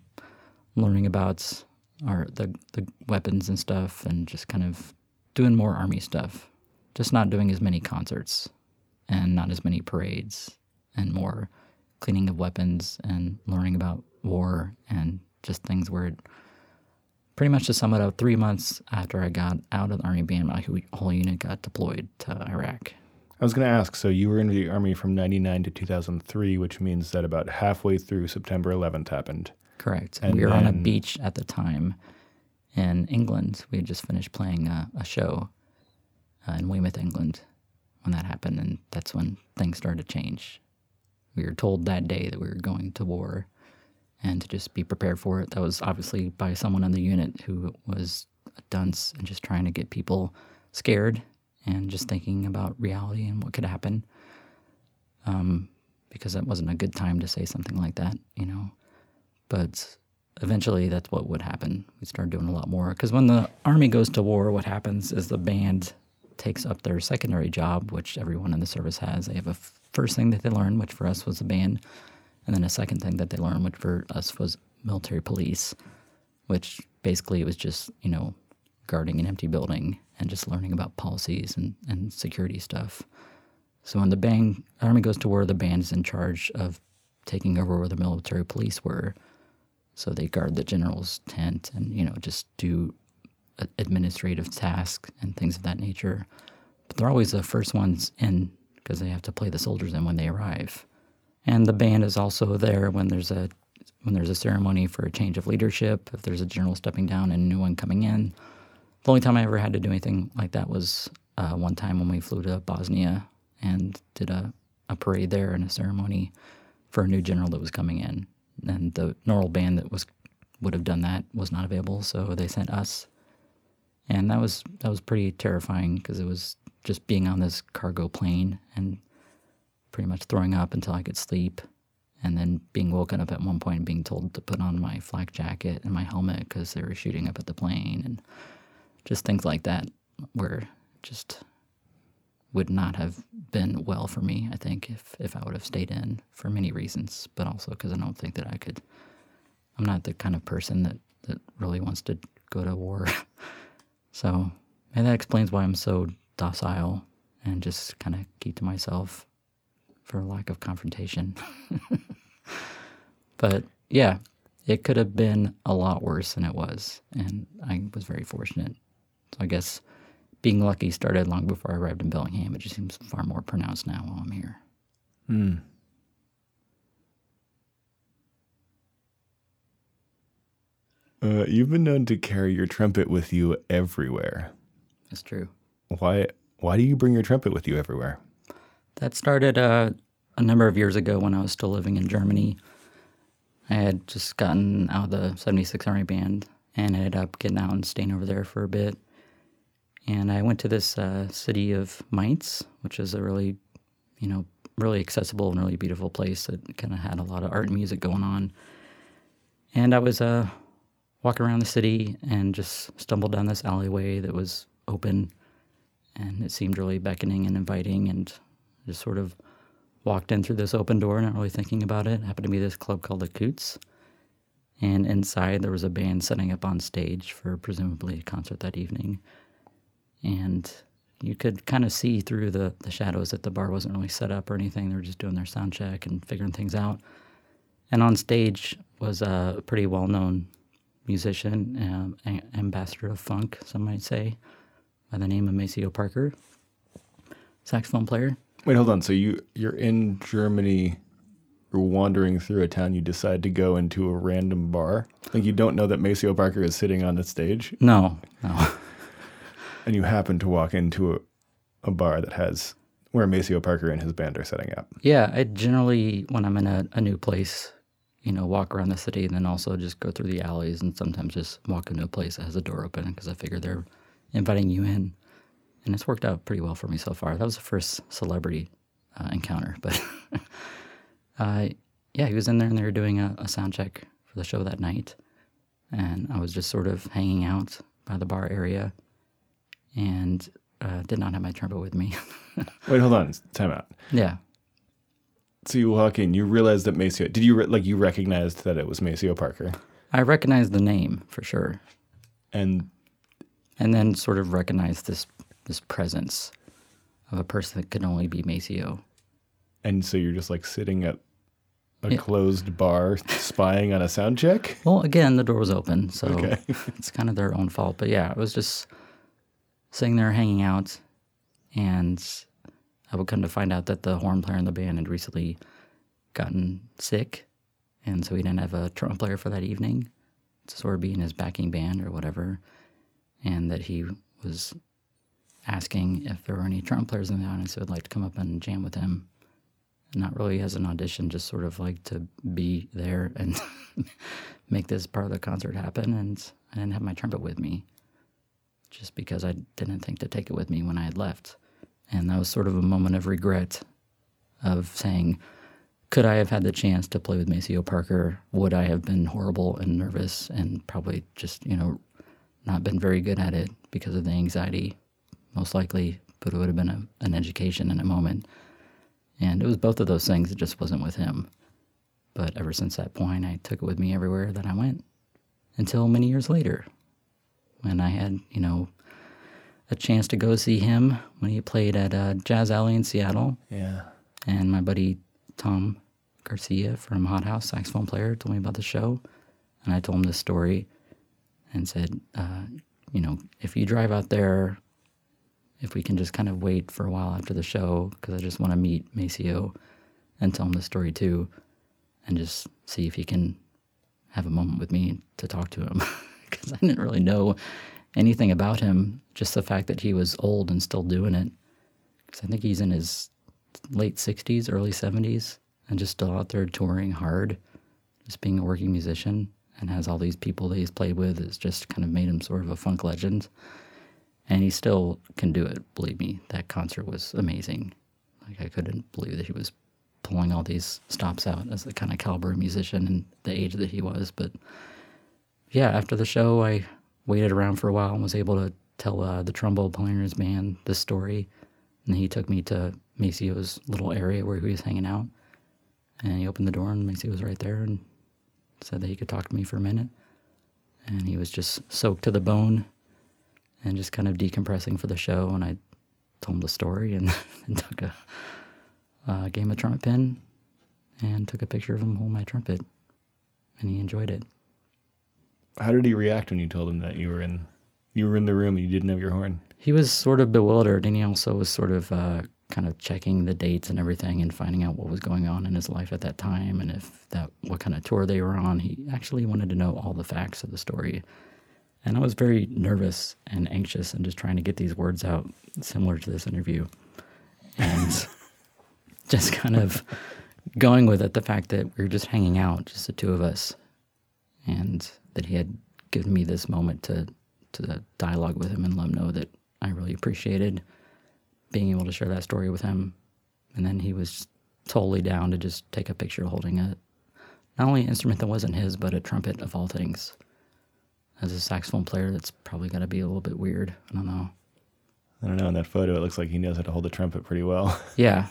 learning about our the, the weapons and stuff and just kind of doing more army stuff. Just not doing as many concerts and not as many parades and more cleaning of weapons and learning about war and just things where it, pretty much to sum it up, three months after I got out of the Army band, my whole unit got deployed to Iraq. I was going to ask so you were in the Army from 99 to 2003, which means that about halfway through September 11th happened. Correct. And we were on a beach at the time in England. We had just finished playing a, a show uh, in Weymouth, England, when that happened, and that's when things started to change. We were told that day that we were going to war, and to just be prepared for it. That was obviously by someone in the unit who was a dunce and just trying to get people scared and just thinking about reality and what could happen. Um, because that wasn't a good time to say something like that, you know but eventually that's what would happen. We started doing a lot more because when the army goes to war, what happens is the band takes up their secondary job, which everyone in the service has. They have a f- first thing that they learn, which for us was the band, and then a second thing that they learned, which for us was military police, which basically was just you know guarding an empty building and just learning about policies and, and security stuff. So when the band army goes to war, the band is in charge of taking over where the military police were. So they guard the general's tent and you know just do administrative tasks and things of that nature. But they're always the first ones in because they have to play the soldiers in when they arrive. And the band is also there when there's a when there's a ceremony for a change of leadership. If there's a general stepping down and a new one coming in. The only time I ever had to do anything like that was uh, one time when we flew to Bosnia and did a, a parade there and a ceremony for a new general that was coming in. And the normal band that was would have done that was not available, so they sent us. And that was that was pretty terrifying because it was just being on this cargo plane and pretty much throwing up until I could sleep, and then being woken up at one point and being told to put on my flak jacket and my helmet because they were shooting up at the plane and just things like that, were just would not have been well for me. I think if if I would have stayed in for many reasons, but also because I don't think that I could. I'm not the kind of person that that really wants to go to war. *laughs* so, and that explains why I'm so docile and just kind of keep to myself for lack of confrontation. *laughs* but yeah, it could have been a lot worse than it was, and I was very fortunate. So I guess being lucky started long before I arrived in Bellingham. It just seems far more pronounced now while I'm here. Uh, you've been known to carry your trumpet with you everywhere. It's true. Why? Why do you bring your trumpet with you everywhere? That started uh, a number of years ago when I was still living in Germany. I had just gotten out of the 76 Army Band and ended up getting out and staying over there for a bit. And I went to this uh, city of Mainz, which is a really, you know, really accessible and really beautiful place that kind of had a lot of art and music going on. And I was uh, walking around the city and just stumbled down this alleyway that was open and it seemed really beckoning and inviting and just sort of walked in through this open door not really thinking about it. it happened to be this club called the KUZ and inside there was a band setting up on stage for presumably a concert that evening and you could kind of see through the, the shadows that the bar wasn't really set up or anything they were just doing their sound check and figuring things out and on stage was a pretty well-known musician, um, a- ambassador of funk, some might say, by the name of Maceo Parker, saxophone player. Wait, hold on. So you you're in Germany, you're wandering through a town. You decide to go into a random bar. Like you don't know that Maceo Parker is sitting on the stage, No, no. *laughs* and you happen to walk into a, a bar that has where Maceo Parker and his band are setting up. Yeah, I generally, when I'm in a, a new place, you know, walk around the city and then also just go through the alleys and sometimes just walk into a place that has a door open because I figure they're inviting you in. And it's worked out pretty well for me so far. That was the first celebrity uh, encounter. But *laughs* uh, yeah, he was in there and they were doing a, a sound check for the show that night. And I was just sort of hanging out by the bar area and uh, did not have my trumpet with me. *laughs* Wait, hold on. Time out. yeah. So you walk in, you realize that Maceo. Did you re- like you recognized that it was Maceo Parker, I recognized the name for sure. and and then sort of recognize this this presence of a person that can only be Maceo. and so you're just like sitting at a Yeah. closed bar, *laughs* spying on a sound check. Well, again, the door was open, so Okay. *laughs* it's kind of their own fault. But yeah, I was just sitting there hanging out, and I would come to find out that the horn player in the band had recently gotten sick, and so he didn't have a trumpet player for that evening to sort of be in his backing band or whatever, and that he was asking if there were any trumpet players in the audience who would like to come up and jam with him. Not really as an audition, just sort of like to be there and *laughs* make this part of the concert happen. And I didn't have my trumpet with me just because I didn't think to take it with me when I had left. And that was sort of a moment of regret of saying, could I have had the chance to play with Maceo Parker? Would I have been horrible and nervous and probably just, you know, not been very good at it because of the anxiety? Most likely, but it would have been a, an education in a moment. And it was both of those things. It just wasn't with him. But ever since that point, I took it with me everywhere that I went until many years later when I had, you know, a chance to go see him when he played at uh, Jazz Alley in Seattle. Yeah. And my buddy Tom Garcia from Hot House, saxophone player, told me about the show. And I told him this story and said, uh, you know, if you drive out there, if we can just kind of wait for a while after the show, because I just want to meet Maceo and tell him the story too, and just see if he can have a moment with me to talk to him. *laughs* Because I didn't really know anything about him, just the fact that he was old and still doing it. Because I think he's in his late 60s, early 70s, and just still out there touring hard, just being a working musician, and has all these people that he's played with. It's just kind of made him sort of a funk legend. And he still can do it, believe me. That concert was amazing. Like, I couldn't believe that he was pulling all these stops out as the kind of caliber musician and the age that he was. But yeah, after the show, I waited around for a while and was able to tell uh, the trombone player in his band this story. And he took me to Maceo's little area where he was hanging out. And he opened the door, and Maceo was right there and said that he could talk to me for a minute. And he was just soaked to the bone and just kind of decompressing for the show. And I told him the story and, *laughs* and took a uh, him a trumpet pin and took a picture of him holding my trumpet. And he enjoyed it. How did he react when you told him that you were in you were in the room and you didn't have your horn? He was sort of bewildered, and he also was sort of uh, kind of checking the dates and everything, and finding out what was going on in his life at that time, and if that what kind of tour they were on. He actually wanted to know all the facts of the story, and I was very nervous and anxious, and just trying to get these words out, similar to this interview, and *laughs* just kind of going with it. The fact that we were just hanging out, just the two of us, and that he had given me this moment to to dialogue with him and let him know that I really appreciated being able to share that story with him. And then he was totally down to just take a picture holding a not only an instrument that wasn't his, but a trumpet of all things. As a saxophone player, that's probably going to be a little bit weird. I don't know. I don't know. In that photo, it looks like he knows how to hold the trumpet pretty well. *laughs* Yeah,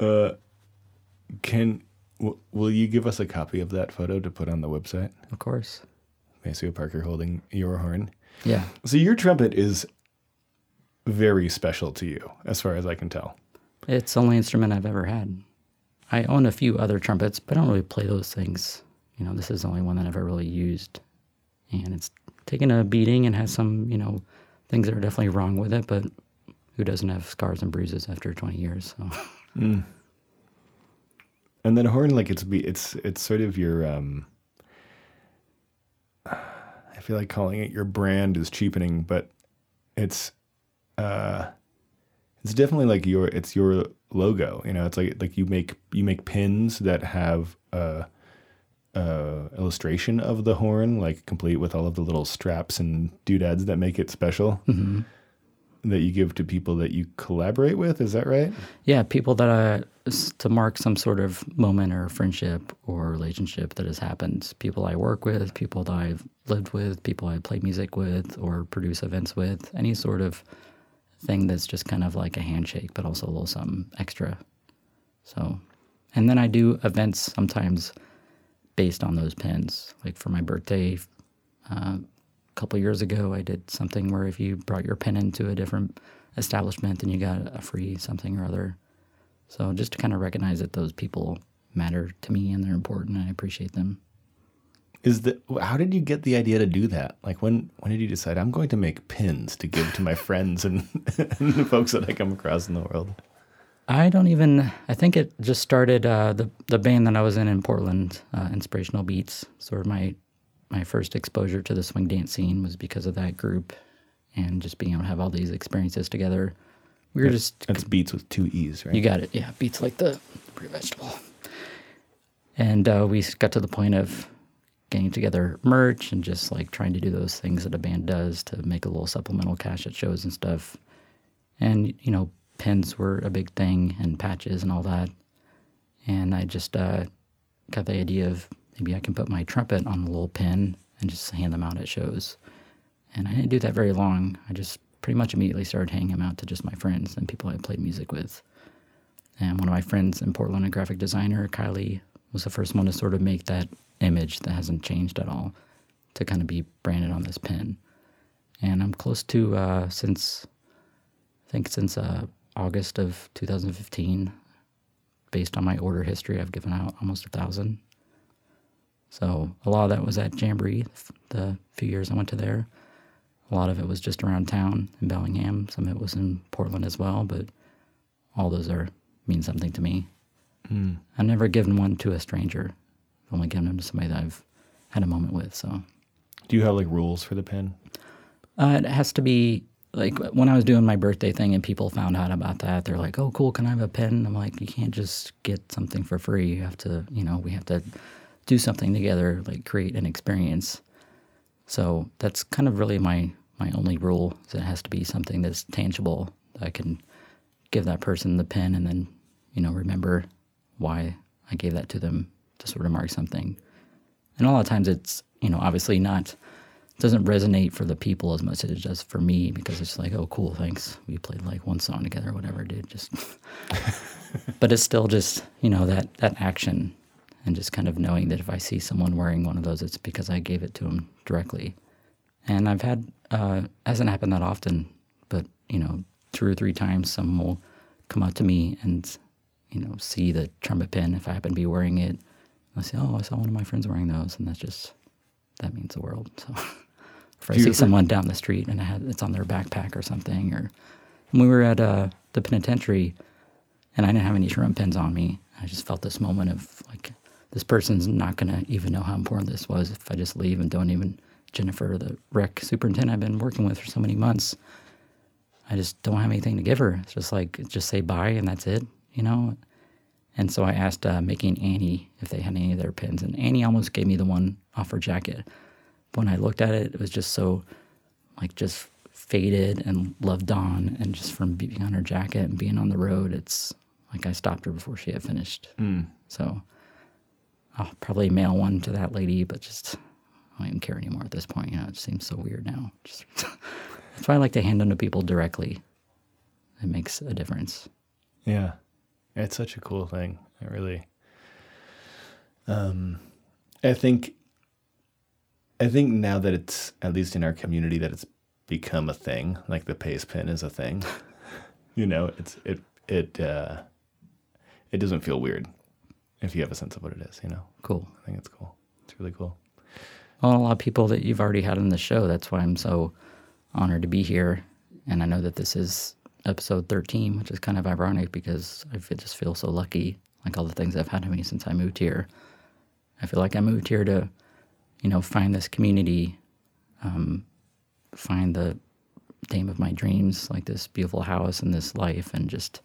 Uh, can w- will you give us a copy of that photo to put on the website? of course. Maceo Parker holding your horn. Yeah. So your trumpet is very special to you, as far as I can tell. It's the only instrument I've ever had. I own a few other trumpets, but I don't really play those things. You know, this is the only one that I've ever really used, and it's taken a beating and has some, you know, things that are definitely wrong with it. But who doesn't have scars and bruises after 20 years? So. Mm. And then horn, like it's it's it's sort of your um. I feel like calling it your brand is cheapening, but it's uh, it's definitely like your it's your logo. You know, it's like like you make you make pins that have a, a illustration of the horn, like complete with all of the little straps and doodads that make it special. Mm-hmm. That you give to people that you collaborate with. Is that right? Yeah, people that uh, to mark some sort of moment or friendship or relationship that has happened. People I work with, people that I've lived with, people I play music with or produce events with. Any sort of thing that's just kind of like a handshake, but also a little something extra. So, and then I do events sometimes based on those pins. Like for my birthday, uh, a couple years ago, I did something where if you brought your pin into a different establishment, then you got a free something or other. So just to kind of recognize that those people matter to me and they're important and I appreciate them. Is that how did you get the idea to do that? Like when when did you decide I'm going to make pins to give to my *laughs* friends and, and the folks that I come across in the world? I don't even. I think it just started uh, the the band that I was in in Portland, uh, Inspirational Beets. Sort of my my first exposure to the swing dance scene was because of that group, and just being able to have all these experiences together. We were just That's beets with two e's, right? You got it. Yeah, beets like the fruit vegetable. And uh, we got to the point of getting together merch and just like trying to do those things that a band does to make a little supplemental cash at shows and stuff. And you know, pins were a big thing and patches and all that. And I just uh, got the idea of maybe I can put my trumpet on a little pin and just hand them out at shows. And I didn't do that very long. I just pretty much immediately started handing them out to just my friends and people I played music with. And one of my friends in Portland, a graphic designer, Kylie, was the first one to sort of make that image that hasn't changed at all to kind of be branded on this pin. And I'm close to uh, since I think since uh, August of 2015. Based on my order history, I've given out almost a thousand. So a lot of that was at Jamboree, the few years I went to there. A lot of it was just around town in Bellingham. Some of it was in Portland as well, but all those are mean something to me. Mm. I've never given one to a stranger. I've only given them to somebody that I've had a moment with. So, do you have like rules for the pen? Uh, it has to be like when I was doing my birthday thing and people found out about that, they're like, "Oh, cool! Can I have a pen?" I'm like, "You can't just get something for free. You have to, you know, we have to do something together, like create an experience." So that's kind of really my my only rule. Is it has to be something that's tangible. That I can give that person the pen and then, you know, remember why I gave that to them to sort of mark something. And a lot of times it's, you know, obviously not doesn't resonate for the people as much as it does for me because it's like, oh, cool, thanks. We played like one song together, whatever, dude. Just, *laughs* but it's still just, you know, that that action, and just kind of knowing that if I see someone wearing one of those, it's because I gave it to them directly. And I've had uh, hasn't happened that often, but you know, two or three times, someone will come up to me and you know see the trumpet pin if I happen to be wearing it. I say, oh, I saw one of my friends wearing those, and that's just that means the world. So. *laughs* if I see someone down the street and had, it's on their backpack or something, or we were at uh, the penitentiary and I didn't have any drum pins on me, I just felt this moment of like, this person's not going to even know how important this was if I just leave and don't even. Jennifer, the rec superintendent I've been working with for so many months, I just don't have anything to give her. It's just like, just say bye and that's it, you know? And so I asked uh, Mickey and Annie if they had any of their pins, and Annie almost gave me the one off her jacket when I looked at it, it was just so like just faded and loved on, and just from being on her jacket and being on the road, it's like I stopped her before she had finished. Mm. So I'll probably mail one to that lady, but just I don't even care anymore at this point. You know, it seems so weird now. Just *laughs* that's why I like to hand them to people directly. It makes a difference. Yeah, it's such a cool thing. It really. Um, I think I think now that it's at least in our community that it's become a thing, like the pace pin is a thing. *laughs* you know, it's it it uh, it doesn't feel weird. if you have a sense of what it is, you know. Cool. I think it's cool. It's really cool. Well, a lot of people that you've already had on the show. That's why I'm so honored to be here. And I know that this is episode 13, which is kind of ironic because I just feel so lucky, like all the things I've had to me since I moved here. I feel like I moved here to, you know, find this community, um, find the dame of my dreams, like this beautiful house and this life, and just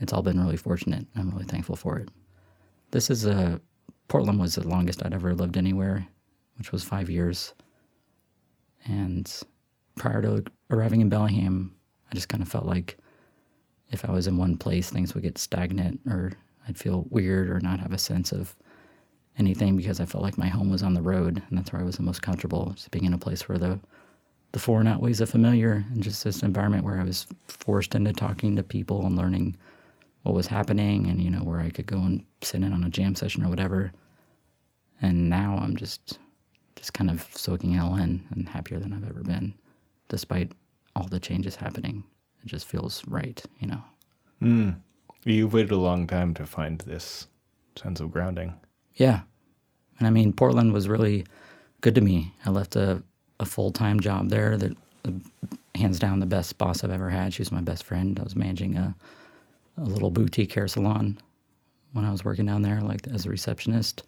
it's all been really fortunate. I'm really thankful for it. This is a Portland was the longest I'd ever lived anywhere, which was five years. And prior to arriving in Bellingham, I just kind of felt like if I was in one place, things would get stagnant or I'd feel weird or not have a sense of anything because I felt like my home was on the road and that's where I was the most comfortable, just being in a place where the the foreign outweighs the familiar and just this environment where I was forced into talking to people and learning what was happening and you know where I could go and sit in on a jam session or whatever. And now I'm just just kind of soaking it all in and happier than I've ever been, despite all the changes happening. It just feels right, you know. Mm. You've waited a long time to find this sense of grounding. Yeah. And I mean, Portland was really good to me. I left a, a full time job there that, hands down, the best boss I've ever had. She was my best friend. I was managing a, a little boutique hair salon when I was working down there, like as a receptionist.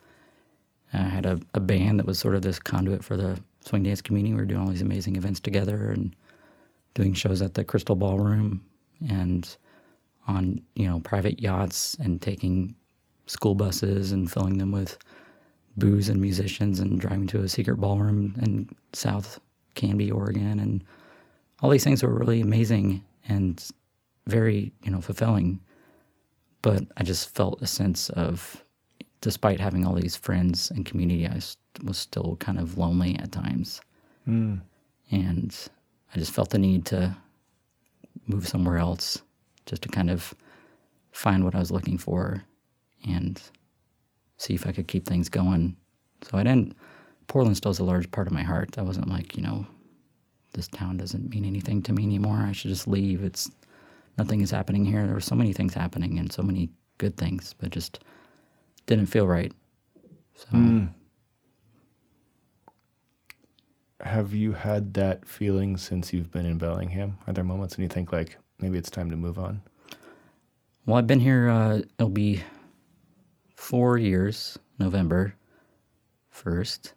I had a, a band that was sort of this conduit for the swing dance community. We were doing all these amazing events together and doing shows at the Crystal Ballroom and on you know private yachts and taking school buses and filling them with booze and musicians and driving to a secret ballroom in South Canby, Oregon, and all these things were really amazing and very you know fulfilling. But I just felt a sense of, despite having all these friends and community, I was still kind of lonely at times, mm. and I just felt the need to move somewhere else, just to kind of find what I was looking for and see if I could keep things going. So I didn't. Portland still still's a large part of my heart. I wasn't like, you know, this town doesn't mean anything to me anymore. I should just leave. It's nothing is happening here. There were so many things happening and so many good things, but just didn't feel right. So mm. have you had that feeling since you've been in Bellingham? Are there moments when you think like maybe it's time to move on? Well, I've been here. Uh, it'll be four years, November first,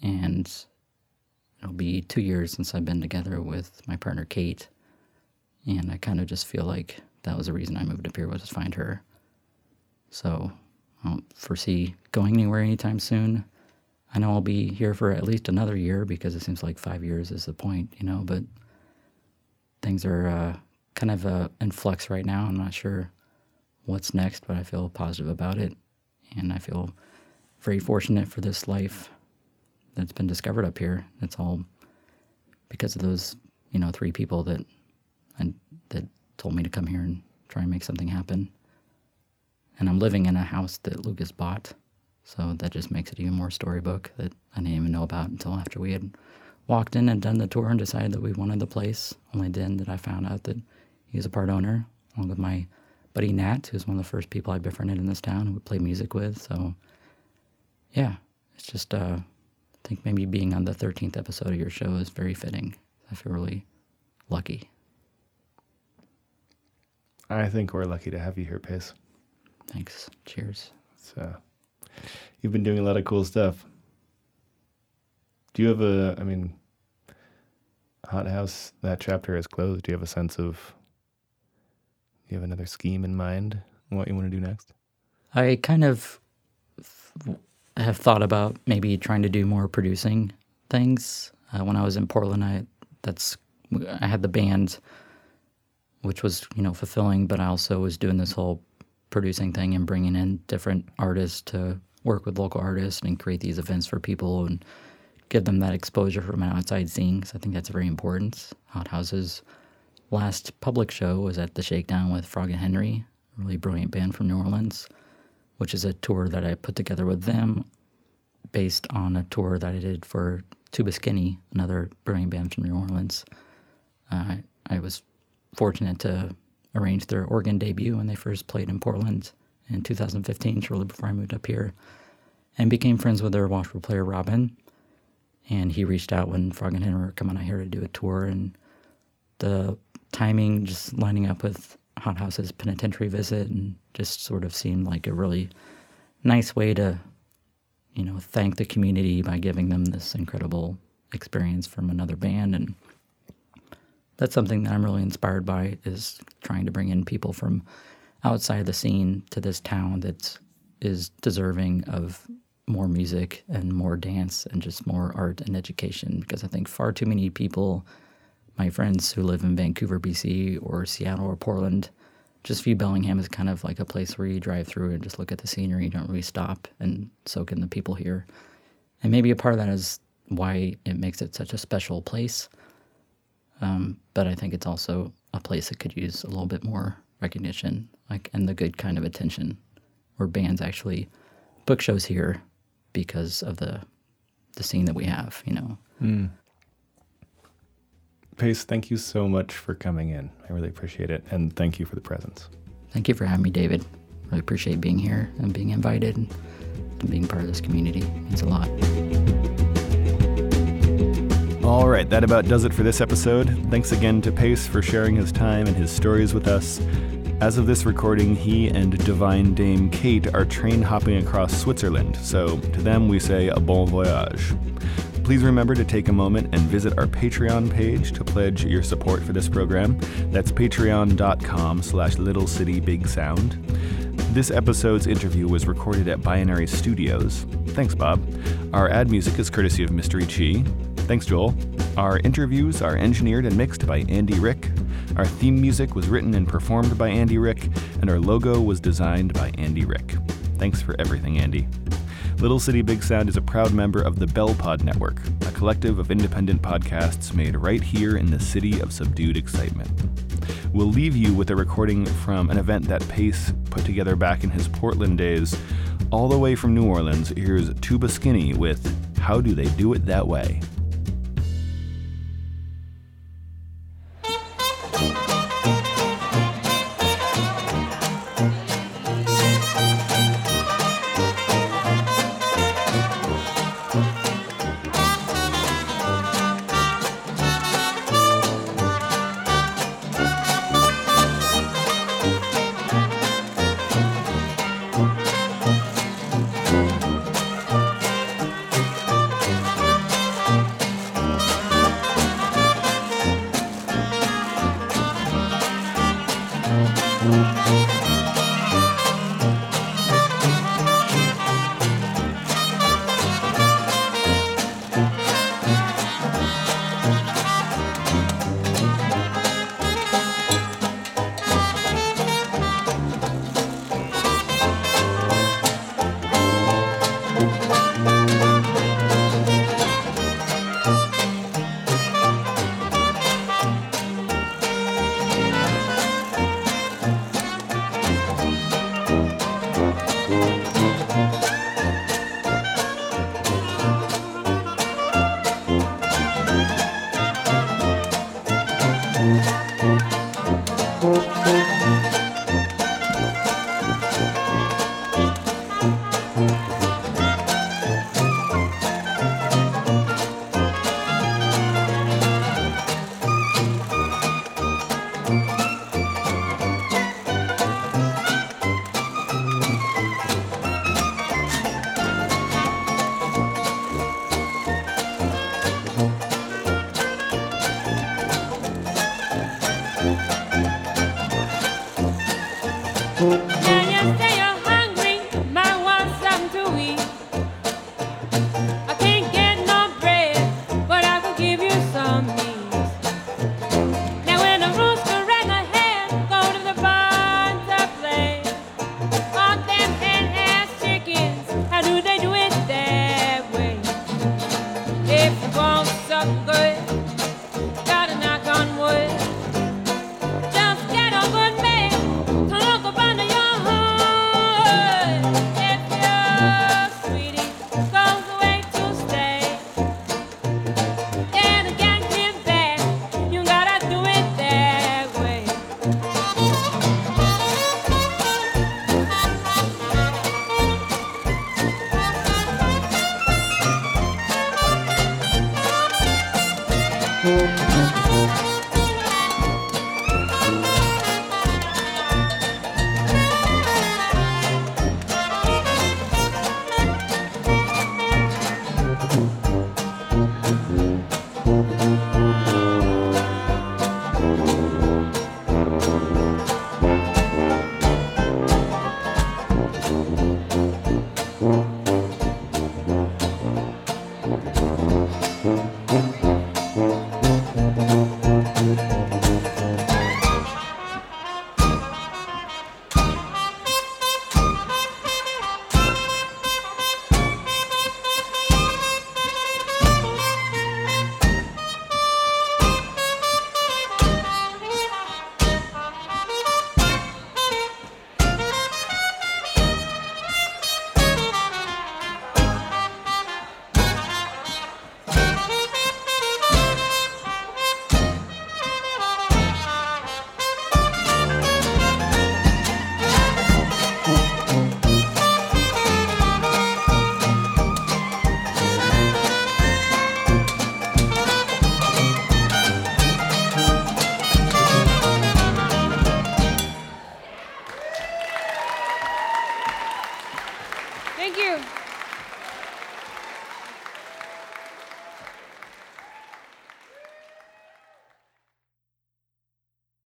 and it'll be two years since I've been together with my partner Kate. And I kind of just feel like that was the reason I moved up here was to find her. So I don't foresee going anywhere anytime soon. I know I'll be here for at least another year because it seems like five years is the point, you know. But things are uh, kind of uh, in flux right now. I'm not sure what's next, but I feel positive about it, and I feel very fortunate for this life that's been discovered up here. It's all because of those, you know, three people that and that told me to come here and try and make something happen. And I'm living in a house that Lucas bought, so that just makes it even more storybook that I didn't even know about until after we had walked in and done the tour and decided that we wanted the place. Only then did I found out that he was a part owner, along with my buddy Nat, who's one of the first people I befriended in this town who would play music with. So, yeah, it's just, uh, I think maybe being on the 13th episode of your show is very fitting. I feel really lucky. I think we're lucky to have you here, Pace. Thanks. Cheers. So, you've been doing a lot of cool stuff. Do you have a, I mean, Hot House, that chapter is closed. Do you have a sense of, you have another scheme in mind what you want to do next? I kind of have thought about maybe trying to do more producing things. Uh, when I was in Portland, I that's I had the band, which was you know fulfilling, but I also was doing this whole producing thing and bringing in different artists to work with local artists and create these events for people and give them that exposure from an outside scene because I think that's very important. Hot House's last public show was at the Shakedown with Frog and Henry, a really brilliant band from New Orleans, which is a tour that I put together with them based on a tour that I did for Tuba Skinny, another brilliant band from New Orleans. Uh, I was fortunate to arrange their Oregon debut when they first played in Portland in 2015, shortly before I moved up here, and became friends with their washboard player Robin. And he reached out when Frog and Henry were coming out here to do a tour, and the timing just lining up with Hot House's penitentiary visit, and just sort of seemed like a really nice way to, you know, thank the community by giving them this incredible experience from another band. And that's something that I'm really inspired by is trying to bring in people from outside the scene to this town that is deserving of more music and more dance and just more art and education because I think far too many people, my friends who live in Vancouver, BC, or Seattle or Portland, just view Bellingham as kind of like a place where you drive through and just look at the scenery. You don't really stop and soak in the people here. And maybe a part of that is why it makes it such a special place. Um, but I think it's also a place that could use a little bit more recognition, like and the good kind of attention, where bands actually book shows here because of the the scene that we have. You know. Mm. Pace, thank you so much for coming in. I really appreciate it, and thank you for the presence. Thank you for having me, David. Really appreciate being here and being invited and being part of this community. It means a lot. All right, that about does it for this episode. Thanks again to Pace for sharing his time and his stories with us. As of this recording, he and divine Dame Kate are train hopping across Switzerland, so to them we say a bon voyage. Please remember to take a moment and visit our Patreon page to pledge your support for this program. That's patreon.com slash little city big sound. This episode's interview was recorded at Binary Studios. Thanks, Bob. Our ad music is courtesy of Mystery Chi. Thanks, Joel. Our interviews are engineered and mixed by Andy Rick. Our theme music was written and performed by Andy Rick, and our logo was designed by Andy Rick. Thanks for everything, Andy. Little City Big Sound is a proud member of the Bell Pod Network, a collective of independent podcasts made right here in the city of subdued excitement. We'll leave you with a recording from an event that Pace put together back in his Portland days. All the way from New Orleans, here's Tuba Skinny with How Do They Do It That Way?